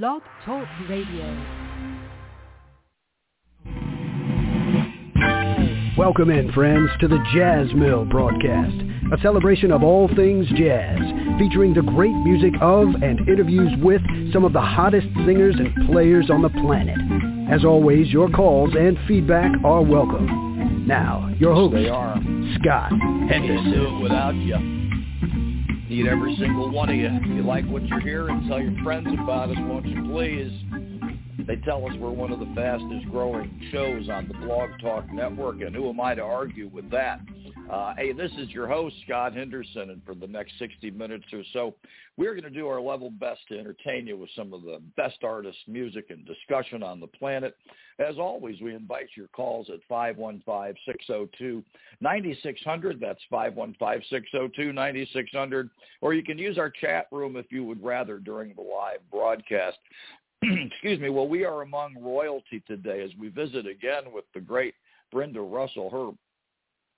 Blog Talk Radio. Welcome in, friends, to the Jazz Mill broadcast, a celebration of all things jazz, featuring the great music of and interviews with some of the hottest singers and players on the planet. As always, your calls and feedback are welcome. Now, your host, They are. Scott Can't do it without you. Need every single one of you. If you like what you hear and tell your friends about us, won't you please? They tell us we're one of the fastest growing shows on the Blog Talk Network, and who am I to argue with that? Uh, hey, this is your host, Scott Henderson, and for the next 60 minutes or so, we're going to do our level best to entertain you with some of the best artists, music, and discussion on the planet. As always, we invite your calls at 515-602-9600. That's 515-602-9600. Or you can use our chat room if you would rather during the live broadcast. Excuse me. Well, we are among royalty today as we visit again with the great Brenda Russell. Her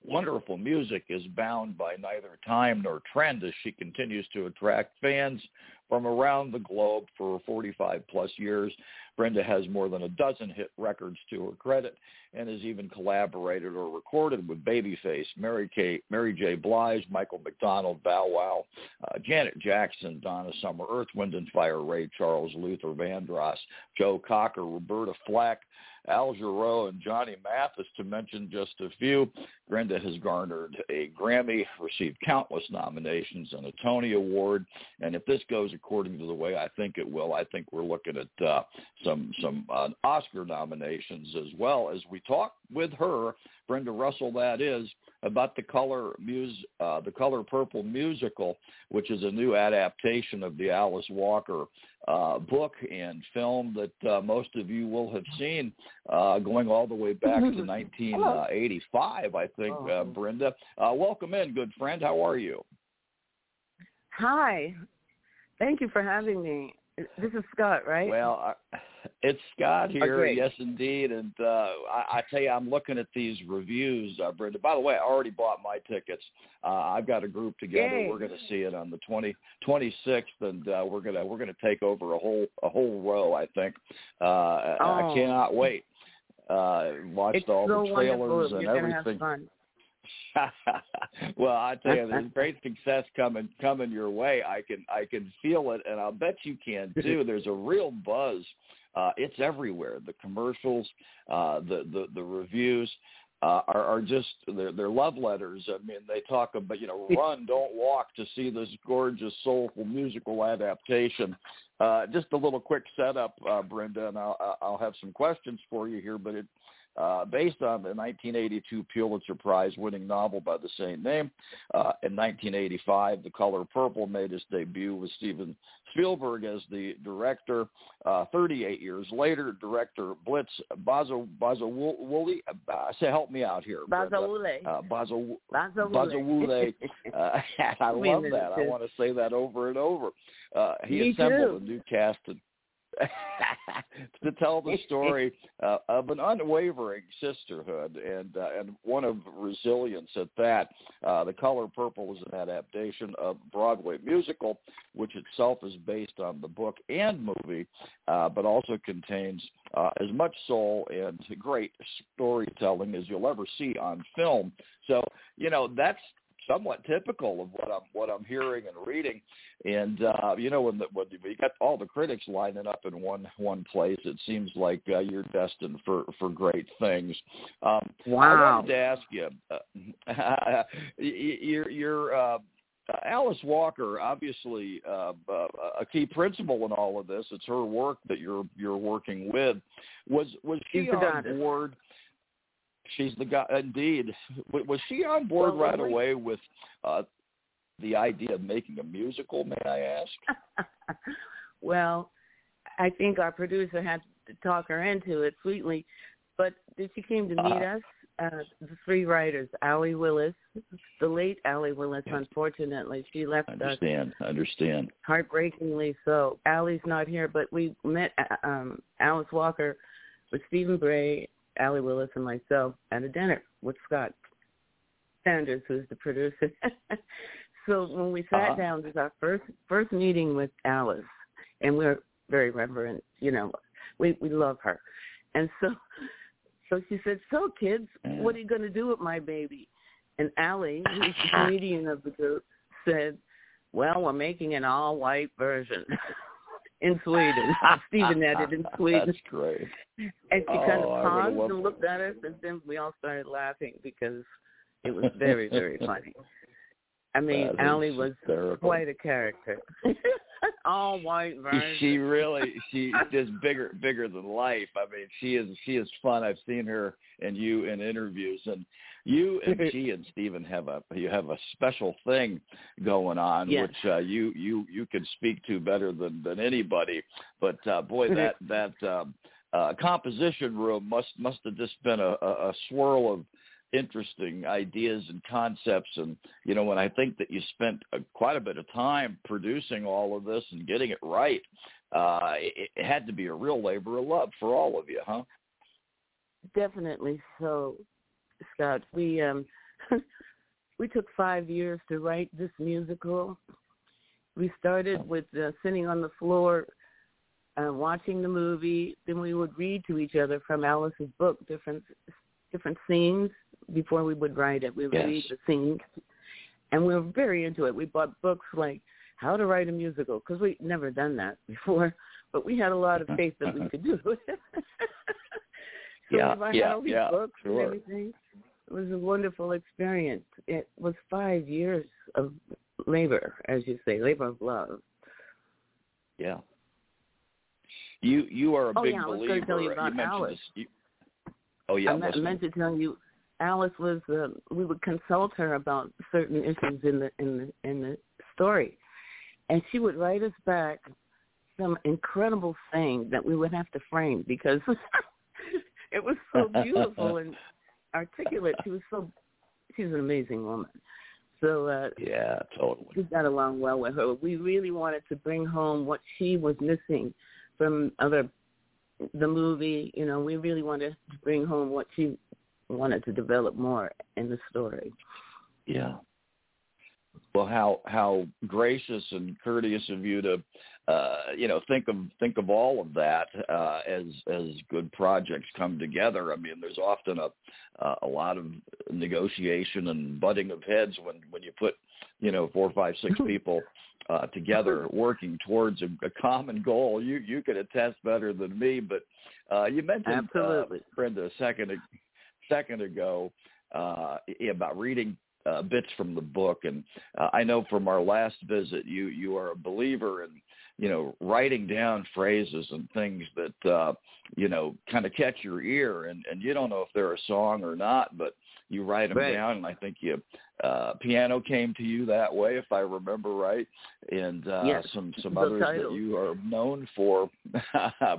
wonderful music is bound by neither time nor trend as she continues to attract fans from around the globe for 45 plus years. Brenda has more than a dozen hit records to her credit and has even collaborated or recorded with Babyface, Mary Kay, Mary J. Blige, Michael McDonald, Bow Wow, uh, Janet Jackson, Donna Summer, Earth, Wind and Fire, Ray Charles, Luther Vandross, Joe Cocker, Roberta Flack, Al Jarreau and Johnny Mathis, to mention just a few. Brenda has garnered a Grammy, received countless nominations and a Tony Award. And if this goes according to the way I think it will, I think we're looking at uh, some some uh, Oscar nominations as well as we talk with her, Brenda Russell, that is, about the color muse, uh, the Color Purple musical, which is a new adaptation of the Alice Walker uh, book and film that uh, most of you will have seen, uh, going all the way back to 1985, I think. Uh, Brenda, uh, welcome in, good friend. How are you? Hi. Thank you for having me. This is Scott, right? Well, uh, it's Scott here, great. yes indeed, and uh, I, I tell you, I'm looking at these reviews, uh, Brenda. By the way, I already bought my tickets. Uh, I've got a group together. Yay. We're going to see it on the 20, 26th, and uh, we're gonna we're gonna take over a whole a whole row. I think. Uh, I Oh. cannot wait. Uh, watched it's all so the trailers and You're everything. have fun. well, I tell you, there's great success coming coming your way. I can I can feel it, and I'll bet you can too. There's a real buzz. Uh, it's everywhere. The commercials, uh, the the the reviews. Uh, are, are just they're, they're love letters. I mean, they talk about you know run, don't walk to see this gorgeous, soulful musical adaptation. Uh, just a little quick setup, uh, Brenda, and I'll, I'll have some questions for you here. But it uh, based on the 1982 Pulitzer Prize-winning novel by the same name. Uh, in 1985, The Color Purple made its debut with Steven Spielberg as the director. Uh, 38 years later, director Blitz Baza Bazawule, uh, say help me out here. Brenda. Bazawule. Uh, Baza Bazawule. Bazawule. Uh, I love that. I want to say that over and over. Uh, he Me assembled too. a new cast of to tell the story uh, of an unwavering sisterhood and uh, and one of resilience at that. Uh, the Color Purple is an adaptation of Broadway musical, which itself is based on the book and movie, uh, but also contains uh, as much soul and great storytelling as you'll ever see on film. So you know that's somewhat typical of what I'm what I'm hearing and reading. And uh, you know, when, the, when you got all the critics lining up in one one place, it seems like uh, you're destined for for great things. Um, I Wow. wanted to ask you, uh, you're you're. Uh, uh, Alice Walker, obviously uh, uh, a key principal in all of this. It's her work that you're you're working with. Was was she on board? She's the guy. Indeed, was she on board Well, right we- away with uh, the idea of making a musical? May I ask? well, I think our producer had to talk her into it sweetly, but she came to meet Uh-huh. us. Uh, the three writers, Allee Willis, the late Allee Willis. Yes. Unfortunately, she left us Understand? Understand? heartbreakingly so. Allee's not here, but we met uh, um, Alice Walker with Stephen Bray, Allee Willis, and myself at a dinner with Scott Sanders, who's the producer. so when we sat Uh-huh. down, this was our first first meeting with Alice, and we're very reverent. You know, we we love her, and so so she said, "So kids, what are you going to do with my baby?" And Allee, who's the comedian of the group, said, "Well, we're making an all-white version." In Sweden. Stephen edited in Sweden. That's great. And she Oh, kind of paused and looked at us, and then we all started laughing because it was very, very funny. I mean, Allee was quite a character. all white version. She really she's just bigger bigger than life. I mean, she is she is fun. I've seen her and you in interviews and you and she and Stephen have a you have a special thing going on Yes. which uh, you you you can speak to better than than anybody. But uh boy that that um uh composition room must must have just been a, a, a swirl of interesting ideas and concepts and you know when i think that you spent uh, quite a bit of time producing all of this and getting it right uh it, it had to be a real labor of love for all of you huh Definitely so, Scott. We um we took five years to write this musical. We started with uh, sitting on the floor, uh, watching the movie. Then we would read to each other from Alice's book different different scenes before we would write it. We would Yes. read the scenes, and we were very into it. We bought books like How to Write a Musical because we'd never done that before, but we had a lot of faith that we could do it. So Yeah, we bought yeah, all these yeah, books sure. and everything. It was a wonderful experience. It was five years of labor, as you say, labor of love. yeah you you are a Oh, big yeah, I was believer gonna tell you about mentioned Alice. this you, oh yeah I meant, listen. meant to tell you, Alice was. Uh, we would consult her about certain issues in the in the in the story, and she would write us back some incredible thing that we would have to frame because it was so beautiful and articulate. She was so. She's an amazing woman. So uh, yeah totally we got along well with her. We really wanted to bring home what she was missing from other the movie. You know, we really wanted to bring home what she wanted to develop more in the story. Yeah. Well, how how gracious and courteous of you to, uh, you know, think of think of all of that uh, as as good projects come together. I mean, there's often a uh, a lot of negotiation and butting of heads when when you put, you know, four, five, six people uh, together working towards a, a common goal. You you could attest better than me, but uh, you mentioned Absolutely. uh, Brenda a second second ago uh, about reading uh, bits from the book, and uh, I know from our last visit, you you are a believer in you know writing down phrases and things that uh, you know kind of catch your ear, and and you don't know if they're a song or not, but you write them Right. down, and I think you uh, piano came to you that way, if I remember right, and uh, Yes, some some the others title. that you are known for,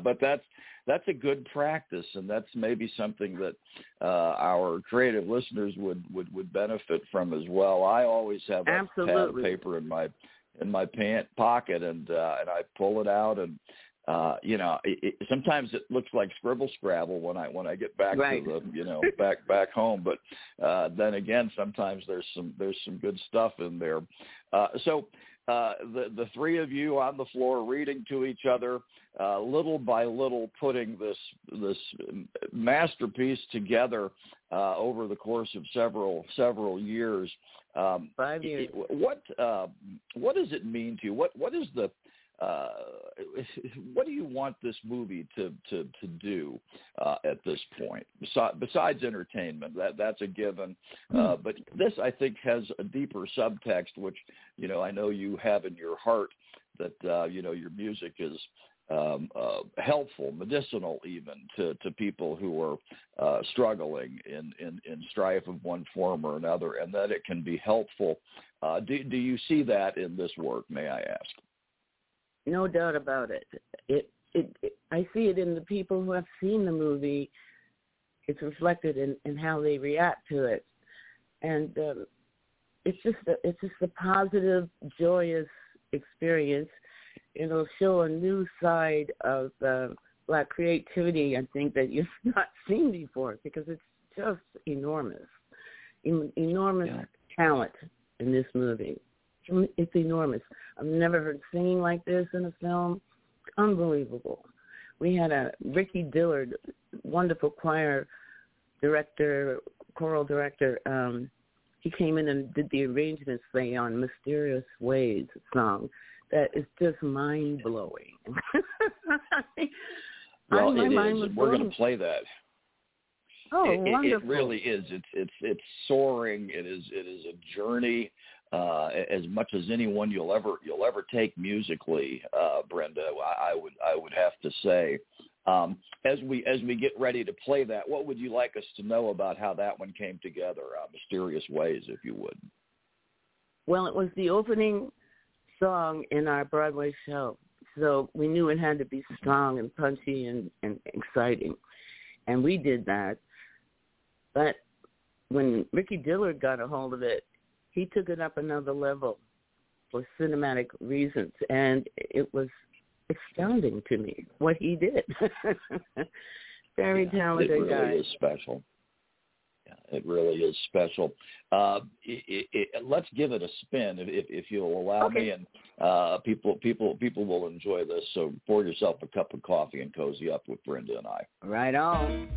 but that's that's a good practice, and that's maybe something that uh, our creative listeners would, would would benefit from as well. I always have a pad of paper in my in my pant pocket, and uh, and I pull it out, and uh, you know, it, it, sometimes it looks like scribble scrabble when I when I get back Right. to the you know back back home, but uh, then again, sometimes there's some there's some good stuff in there. Uh, so uh, the the three of you on the floor reading to each other, uh, little by little, putting this this masterpiece together uh, over the course of several several years. Um, Five years. what uh, what does it mean to you? What what is the uh, what do you want this movie to to to do uh, at this point? Besides, besides entertainment, that that's a given. Uh, but this, I think, has a deeper subtext, which you know I know you have in your heart that uh, you know your music is um, uh, helpful, medicinal, even to to people who are uh, struggling in, in in strife of one form or another, and that it can be helpful. Uh, do do you see that in this work? May I ask? No doubt about it. It, it, it I see it in the people who have seen the movie. It's reflected in, in how they react to it, and um, it's just a, it's just a positive, joyous experience. It'll show a new side of uh, black creativity. I think that you've not seen before because it's just enormous, en- enormous Yeah. talent in this movie. It's enormous. I've never heard singing like this in a film. unbelievable. We had a Ricky Dillard, wonderful choir director, choral director. Um, he came in and did the arrangements thing on Mysterious Ways song that is just mind blowing. well, it is. We're going to play that. Oh, it, wonderful! It really is. It's it's it's soaring. It is it is a journey. Uh, as much as anyone you'll ever you'll ever take musically, uh, Brenda, I, I would I would have to say. Um, as we as we get ready to play that, what would you like us to know about how that one came together? Uh, mysterious ways, if you would. Well, it was the opening song in our Broadway show, so we knew it had to be strong and punchy and, and exciting, and we did that. But when Ricky Dillard got a hold of it, he took it up another level for cinematic reasons, and it was astounding to me what he did. Very yeah, talented it really guy. is special. Yeah, it really is special. Uh, it, it, it, let's give it a spin, if, if, if you'll allow okay. me, and uh, people people people will enjoy this. So pour yourself a cup of coffee and cozy up with Brenda and I. Right on.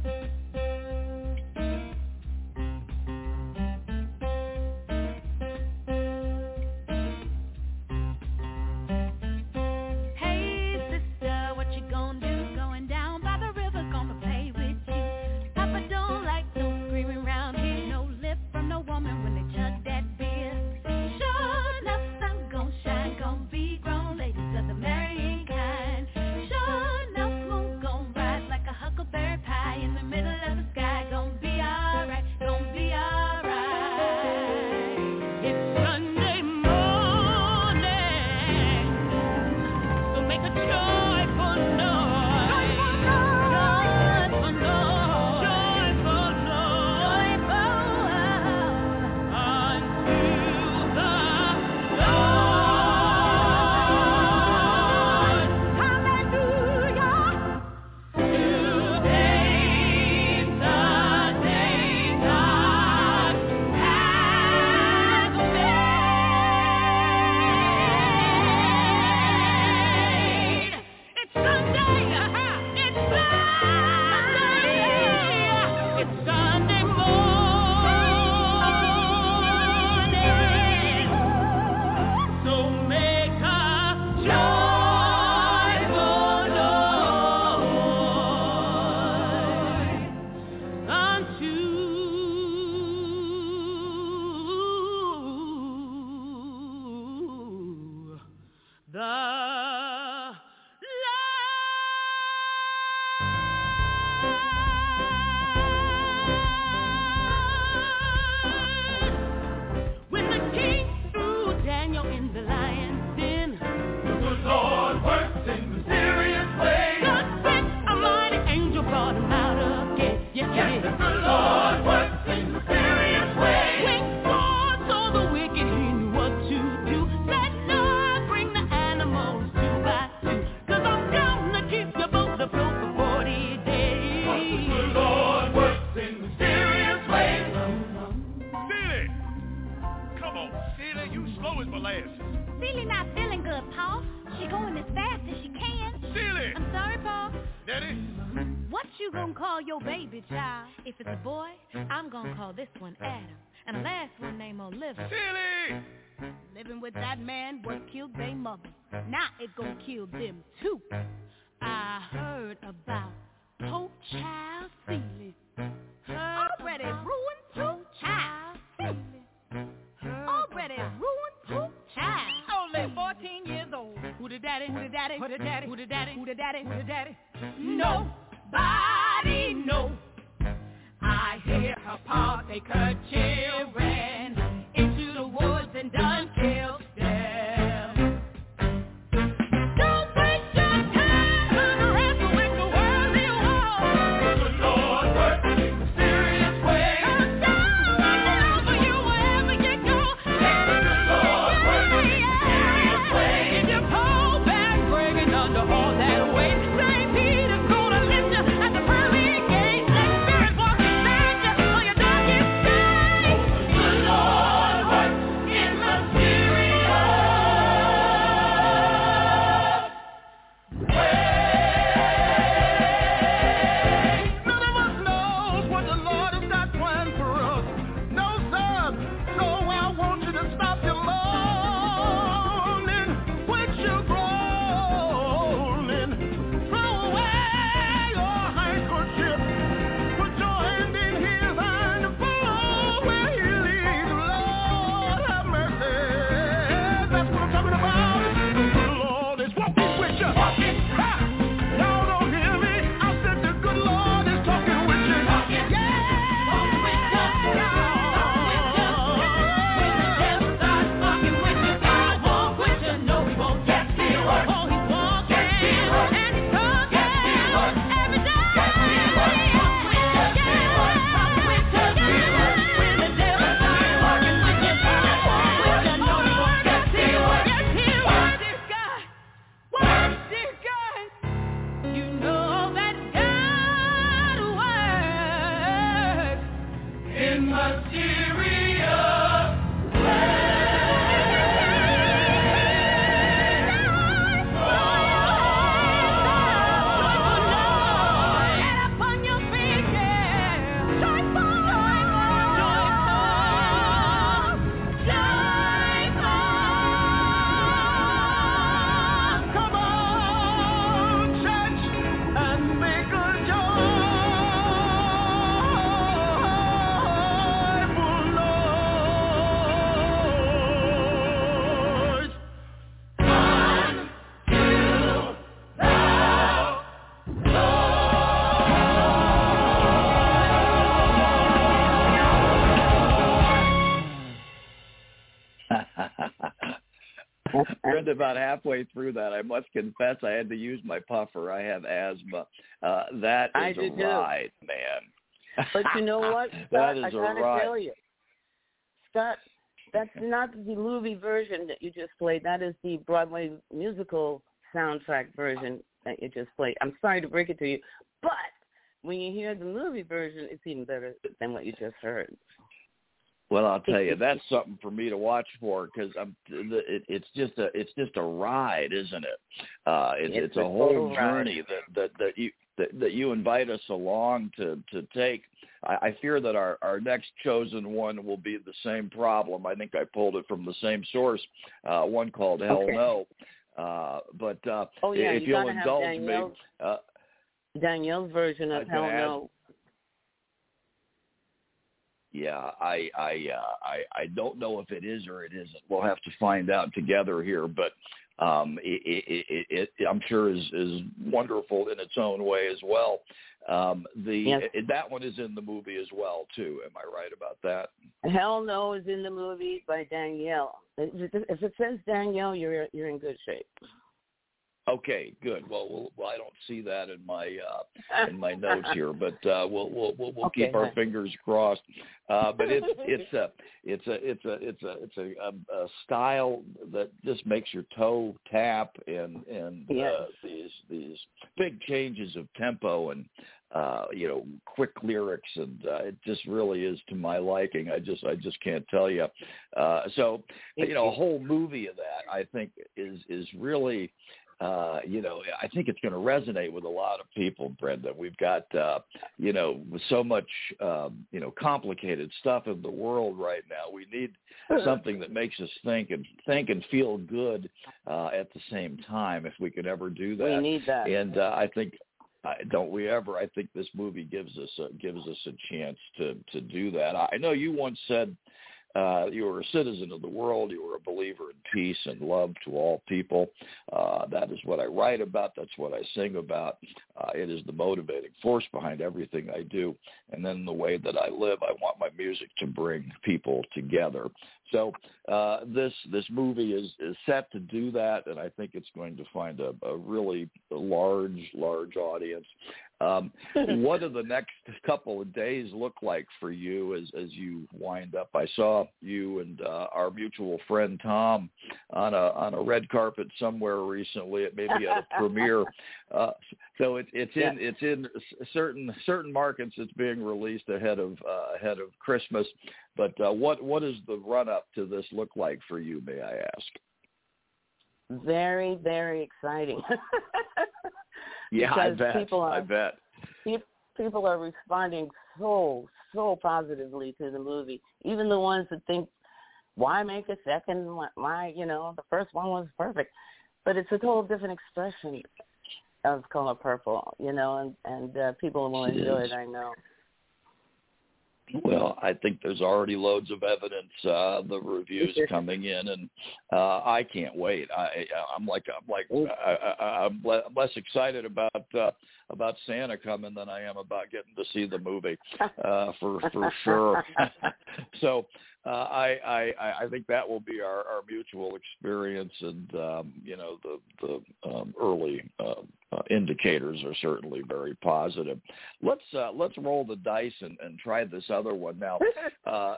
you gonna call your baby child? If it's a boy, I'm gonna call this one Adam. And the last one named Olivia. Silly! Living with that man what killed their mother. Now it gonna kill them too. I heard about Pope Child Celie. Already ruined two Child Celie. Already ruined two Child. Only 14 years old. Who the daddy? Who the daddy? Who the daddy? Who the daddy? Who the daddy? Who the daddy? No. Good Lord. About halfway through that, I must confess I had to use my puffer. I have asthma. Uh, that is a too. ride, man. But you know what, Scott? that is I a ride. tell you, Scott, that's not the movie version that you just played. That is the Broadway musical soundtrack version that you just played. I'm sorry to break it to you, but when you hear the movie version, it's even better than what you just heard. Well, I'll tell you, that's something for me to watch for because I'm. It, it's just a. It's just a ride, isn't it? Uh, it's, It's it's a a whole ride. journey that that that you that, that you invite us along to to take. I, I fear that our our next chosen one will be the same problem. I think I pulled it from the same source. Uh, one called Hell Okay. No. Uh, but uh, Oh yeah, if you have indulge me, Danielle's, uh, Danielle's version of Hell gonna No. Yeah, I I uh, I I don't know if it is or it isn't. We'll have to find out together here, but um, it, it, it, it I'm sure is is wonderful in its own way as well. Um, the Yes. that one is in the movie as well too. Am I right about that? Hell No is in the movie by Danielle. If it, if it says Danielle, you're you're in good shape. Okay, good. Well, well, well I don't see that in my uh, in my notes here, but uh, we'll we'll we'll, we'll Okay, keep our fine. fingers crossed. Uh, but it's it's a it's a it's a it's a it's a, a, a style that just makes your toe tap and and Yes. uh, these these big changes of tempo and uh you know quick lyrics and uh, it just really is to my liking i just i just can't tell you uh so you know a whole movie of that i think is is really uh, you know, I think it's going to resonate with a lot of people, Brenda. We've got, uh, you know, so much, um, you know, complicated stuff in the world right now. We need something that makes us think and think and feel good uh, at the same time. If we could ever do that, We need that. and uh, I think I, don't we ever? I think this movie gives us a, gives us a chance to to do that. I know you once said uh, you were a citizen of the world. You were a believer in peace and love to all people. Uh, that is what I write about. That's what I sing about. Uh, it is the motivating force behind everything I do. And then the way that I live, I want my music to bring people together. So uh, this this movie is is set to do that, and I think it's going to find a, a really large large audience. Um, what do the next couple of days look like for you as as you wind up? I saw you and uh, our mutual friend Tom on a on a red carpet somewhere recently. It may be at a premiere. Uh, so it, it's in it's in certain certain markets. It's being released ahead of uh, ahead of Christmas. But uh, what what does the run up to this look like for you? May I ask? Very, very exciting. Yeah, I bet. people are- I bet. People are responding so, so positively to the movie. Even the ones that think, why make a second? Why- Why, you know, the first one was perfect. But it's a total different expression of color purple, you know, and, and uh, people will enjoy it, I know. Well, I think there's already loads of evidence. Uh, the reviews coming in, and uh, I can't wait. I, I'm like I'm like I, I, I'm le- less excited about uh, about Santa coming than I am about getting to see the movie uh, for for sure. so uh, I, I I think that will be our, our mutual experience, and um, you know the the um, early uh, uh, indicators are certainly very positive. Let's uh, let's roll the dice and, and try this other one now. Uh,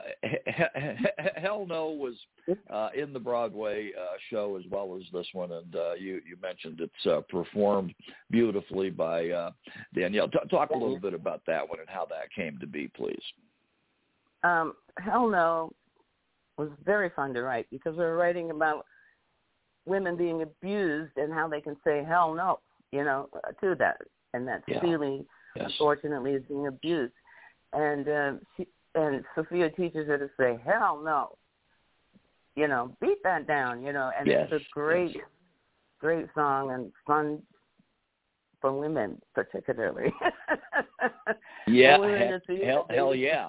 Hell No was uh, in the Broadway uh, show as well as this one, and uh, you you mentioned it's uh, performed beautifully by uh, Danielle. T- talk a little bit about that one and how that came to be, please. Um, Hell No was very fun to write because we were writing about women being abused and how they can say hell no, you know, to that, and that Yeah. feeling, Yes. unfortunately, is being abused. And uh, she, and Sofia teaches her to say hell no, you know, beat that down, you know, and Yes, it's a great, yes. great song and fun for women particularly. Yeah, women to hell- hell yeah.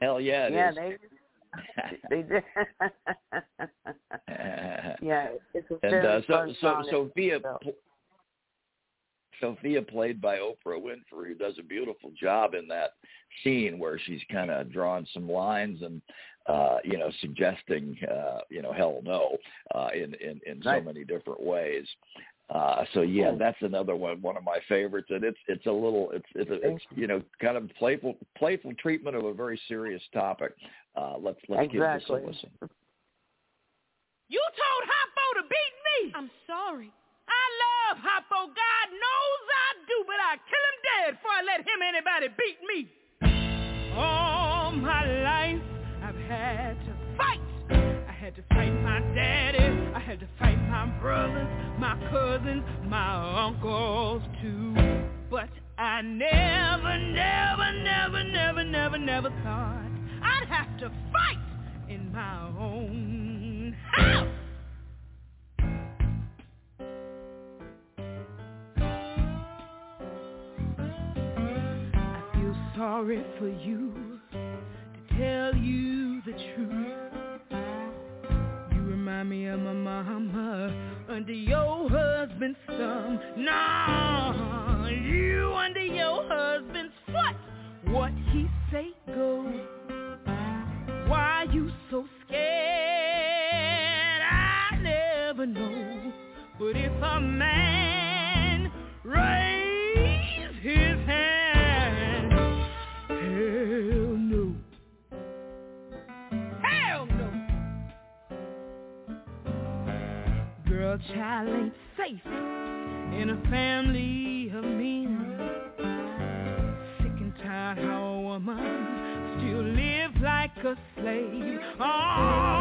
Hell yeah, it yeah, is. they they did. yeah, it's a and very uh, so fun so song. Sofia So- pl- Sofia played by Oprah Winfrey, who does a beautiful job in that scene where she's kind of drawing some lines and uh, you know suggesting uh, you know hell no uh, in in in so Right. many different ways. Uh, so yeah, Hmm. that's another one, one of my favorites, and it's it's a little it's it's, a, it's you know kind of playful playful treatment of a very serious topic. Uh, let's let's Exactly. give this a listen. You told Harpo to beat me. I'm sorry. I love Harpo. God knows I do, but I kill him dead before I let him anybody beat me. All my life I've had to fight. I had to fight my daddy. I had to fight my brothers, my cousins, my uncles too. But I never, never, never, never, never, never thought I'd have to fight in my own house. I feel sorry for you to tell you the truth. Remind me of my mama under your husband's thumb. Nah, you under your husband's foot. What he say goes. Child ain't safe in a family of men. Sick and tired how a woman still live like a slave. Oh,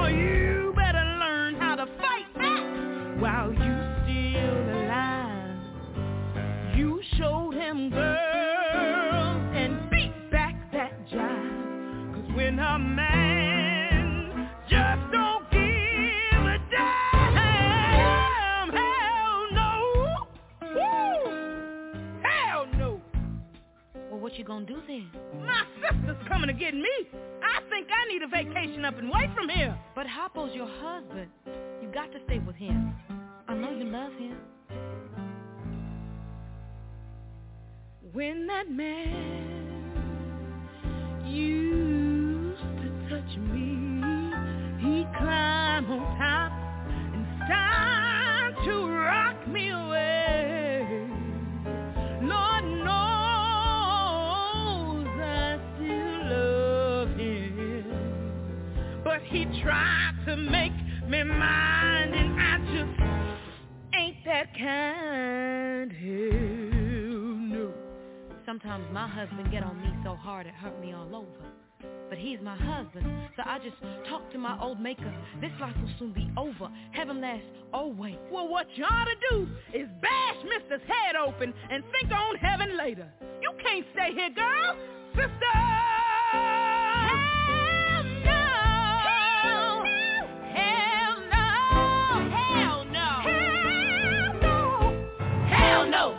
you gonna do then? My sister's coming to get me. I think I need a vacation up and away from here. But Harpo's your husband. You got to stay with him. I know you love him. When that man over. But he's my husband, so I just talk to my old maker. This life will soon be over. Heaven lasts always. Well, what you ought to do is bash Mister's head open and think on heaven later. You can't stay here, girl. Sister! Hell no! Hell no! Hell no! Hell no!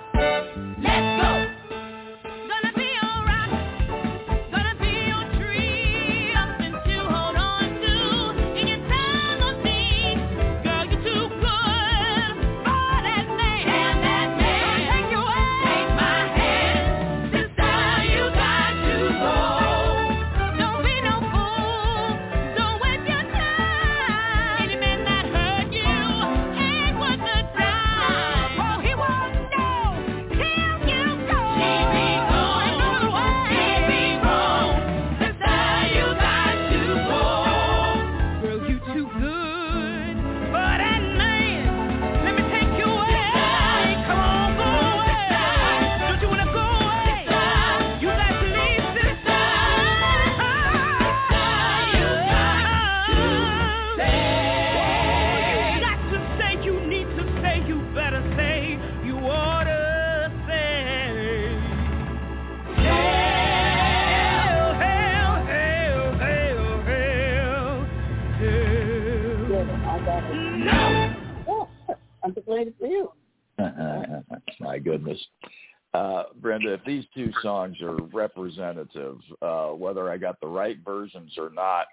If these two songs are representative, uh, whether I got the right versions or not,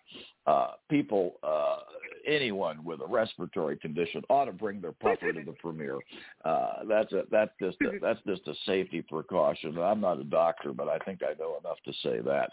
uh, people, uh, anyone with a respiratory condition ought to bring their puffer to the premiere. Uh, that's a that's just a, that's just a safety precaution. I'm not a doctor, but I think I know enough to say that.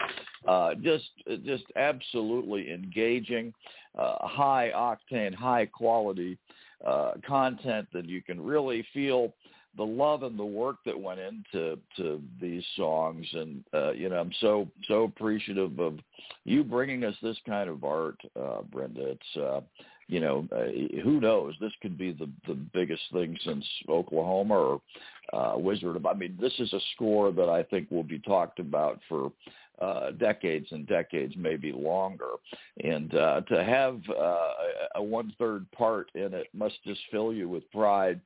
Uh, just just absolutely engaging, uh, high octane, high quality uh, content that you can really feel the love and the work that went into to these songs. And uh you know i'm so so appreciative of you bringing us this kind of art uh brenda. It's uh you know uh, who knows? This could be the the biggest thing since oklahoma or uh wizard of i mean this is a score that i think will be talked about for uh, decades and decades, maybe longer. And uh, to have uh, a one third part in it must just fill you with pride.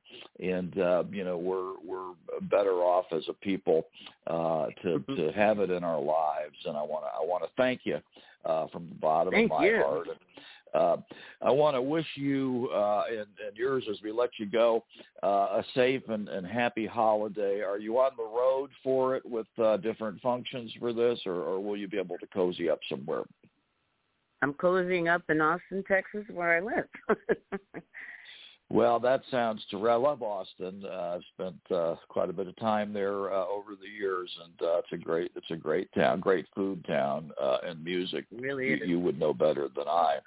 And uh, you know, we're we're better off as a people uh, to Mm-hmm. to have it in our lives. And I want to I want to thank you uh, from the bottom Thank of my you. heart. Uh, I want to wish you uh, and, and yours as we let you go uh, a safe and, and happy holiday. Are you on the road for it with uh, different functions for this, or, or will you be able to cozy up somewhere? I'm cozying up in Austin, Texas, where I live. Well, that sounds terrific. I love Austin. Uh, I've spent uh, quite a bit of time there uh, over the years, and uh, it's a great it's a great town, great food town, uh, and music. really You, you would know better than I.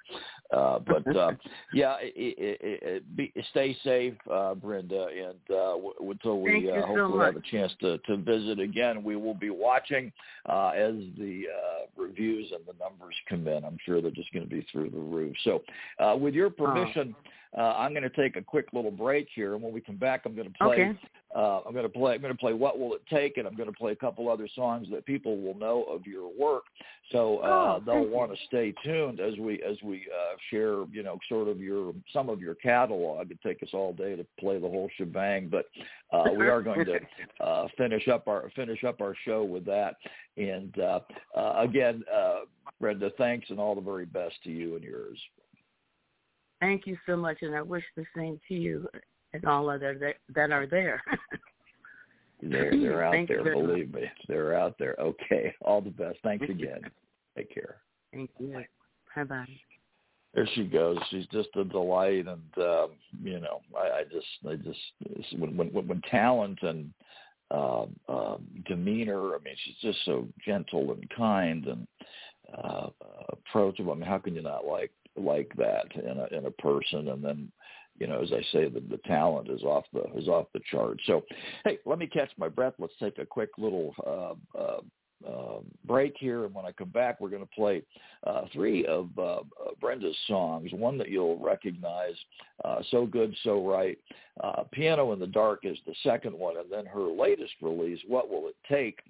Uh, but uh, yeah, it, it, it, be, stay safe, uh, Brenda, and uh, w- until we Thank uh, so hopefully have a chance to, to visit again, we will be watching uh, as the uh, reviews and the numbers come in. I'm sure they're just going to be through the roof. So, uh, with your permission. Uh, I'm going to take a quick little break here, and when we come back, I'm going to play. Okay. Uh, I'm going to play. I'm going to play. What will it take? And I'm going to play a couple other songs that people will know of your work, so uh, Oh, they'll want to stay tuned as we as we uh, share. You know, sort of your some of your catalog. It'd take us all day to play the whole shebang, but uh, we are going to uh, finish up our finish up our show with that. And uh, uh, again, uh, Brenda, thanks and all the very best to you and yours. Thank you so much, and I wish the same to you and all other that, that are there. They're they're out there. very much. Believe me, they're out there. Okay, all the best. Thanks again. Take care. Thank you. Bye bye. There she goes. She's just a delight, and um, you know, I, I just, I just, when when when, when talent and um, um, demeanor. I mean, she's just so gentle and kind and uh, approachable. I mean, how can you not like like that in a in a person? And then, you know, as I say, the the talent is off the is off the chart. So, hey, let me catch my breath. Let's take a quick little. Uh, uh, uh, break here, and when I come back, we're going to play uh, three of uh, uh, Brenda's songs. One that you'll recognize, uh, "So Good, So Right." Uh, "Piano in the Dark" is the second one, and then her latest release, "What Will It Take,"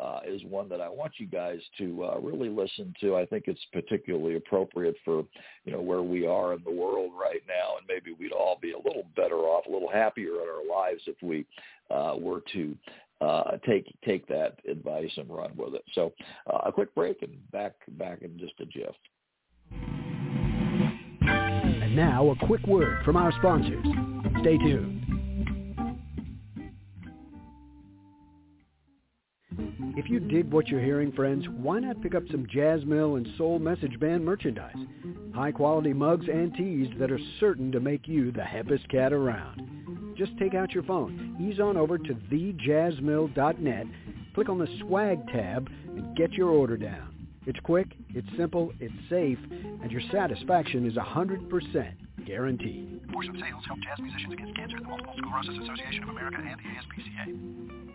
uh, is one that I want you guys to uh, really listen to. I think it's particularly appropriate for you know where we are in the world right now, and maybe we'd all be a little better off, a little happier in our lives if we uh, were to uh, take take that advice and run with it. So uh, a quick break and back back in just a jiff. And now a quick word from our sponsors. Stay tuned. If you dig what you're hearing, friends, why not pick up some Jazz Mill and Soul Message Band merchandise? High quality mugs and tees that are certain to make you the hippest cat around. Just take out your phone, ease on over to thejazzmill.net, click on the swag tab, and get your order down. It's quick, it's simple, it's safe, and your satisfaction is 100% guaranteed. Of Sales help jazz musicians against cancer. The Multiple Sclerosis Association of America and the ASPCA.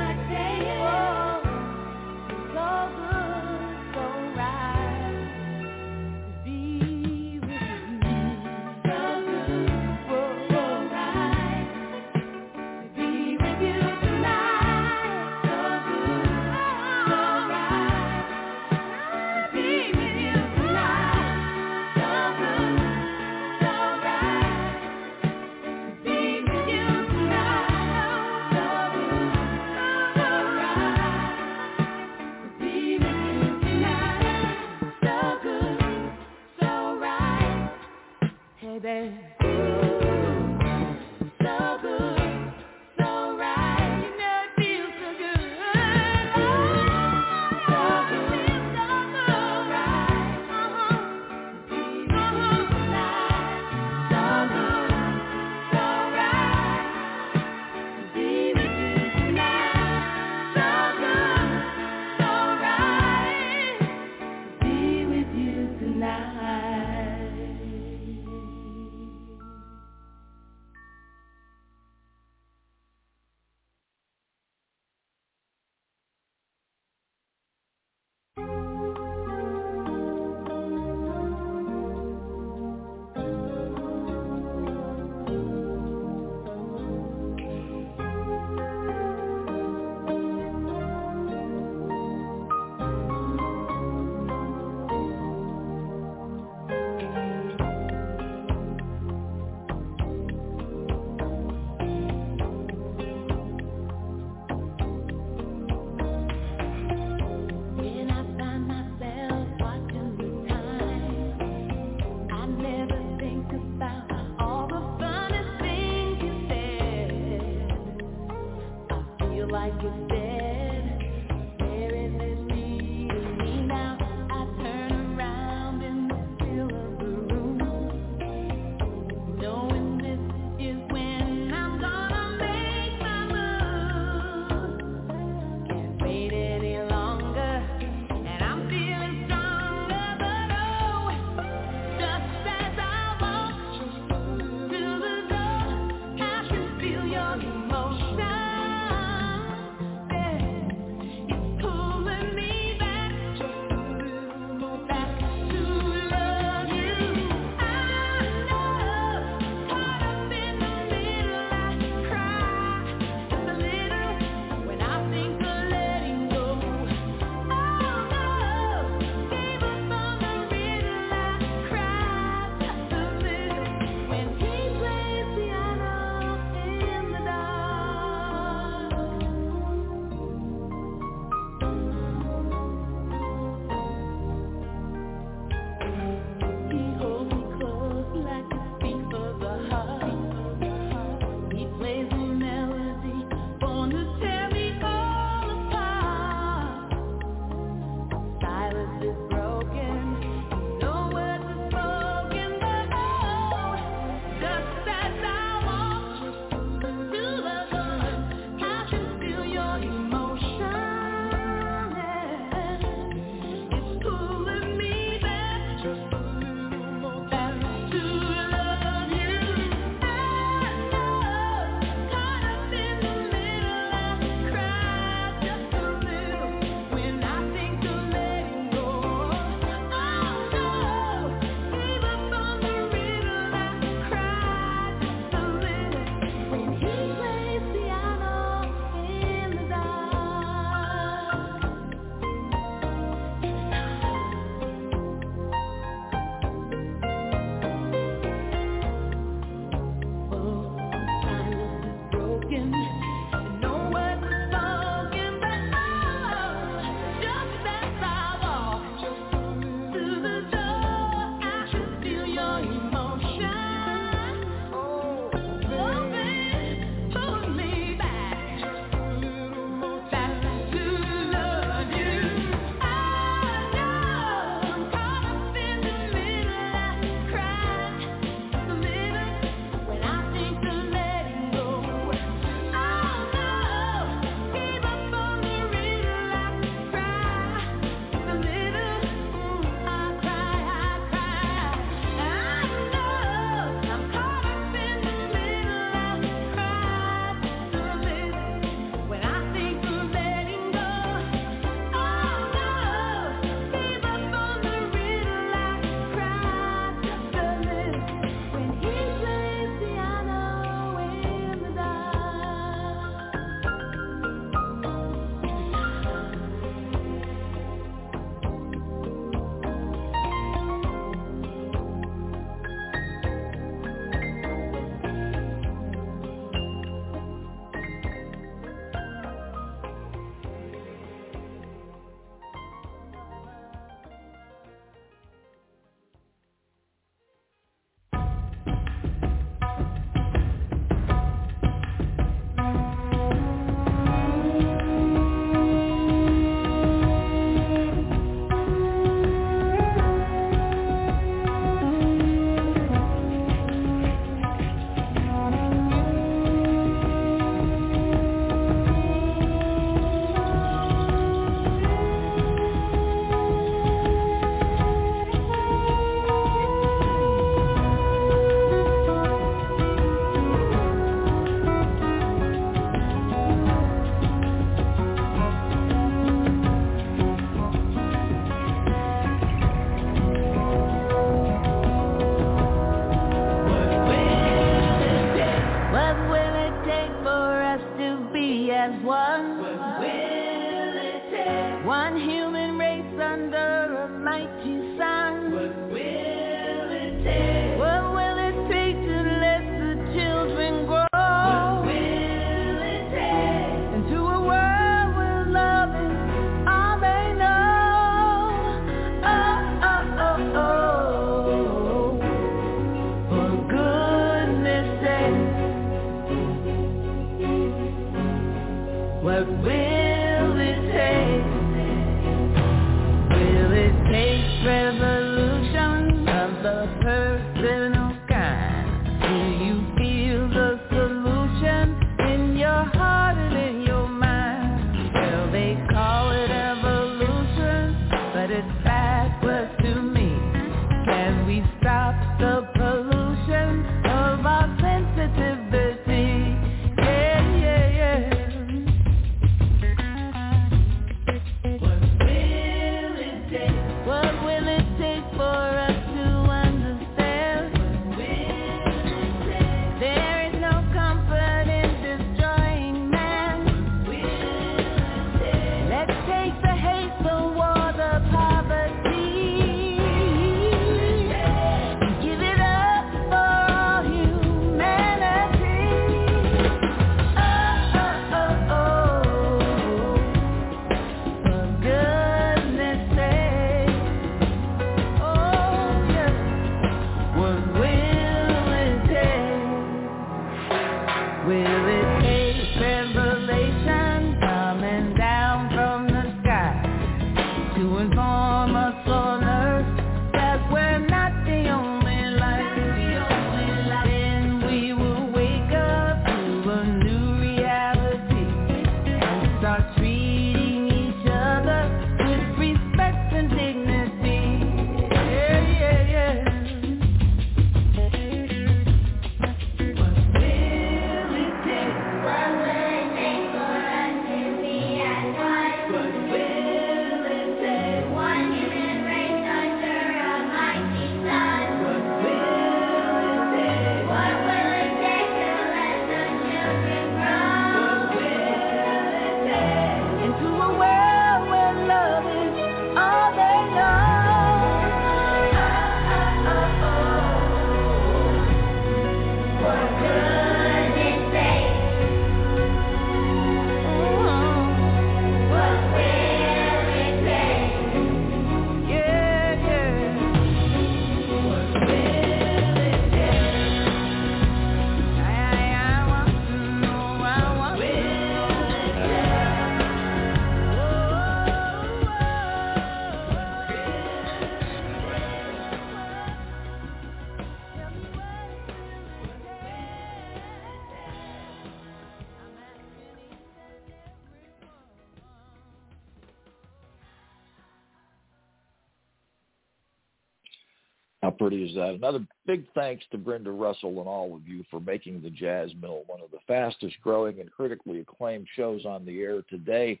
is that. Uh, another big thanks to Brenda Russell and all of you for making the Jazz Mill one of the fastest growing and critically acclaimed shows on the air today.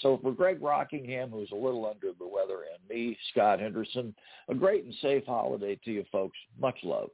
So for Greg Rockingham, who's a little under the weather, and me, Scott Henderson, a great and safe holiday to you folks. Much love.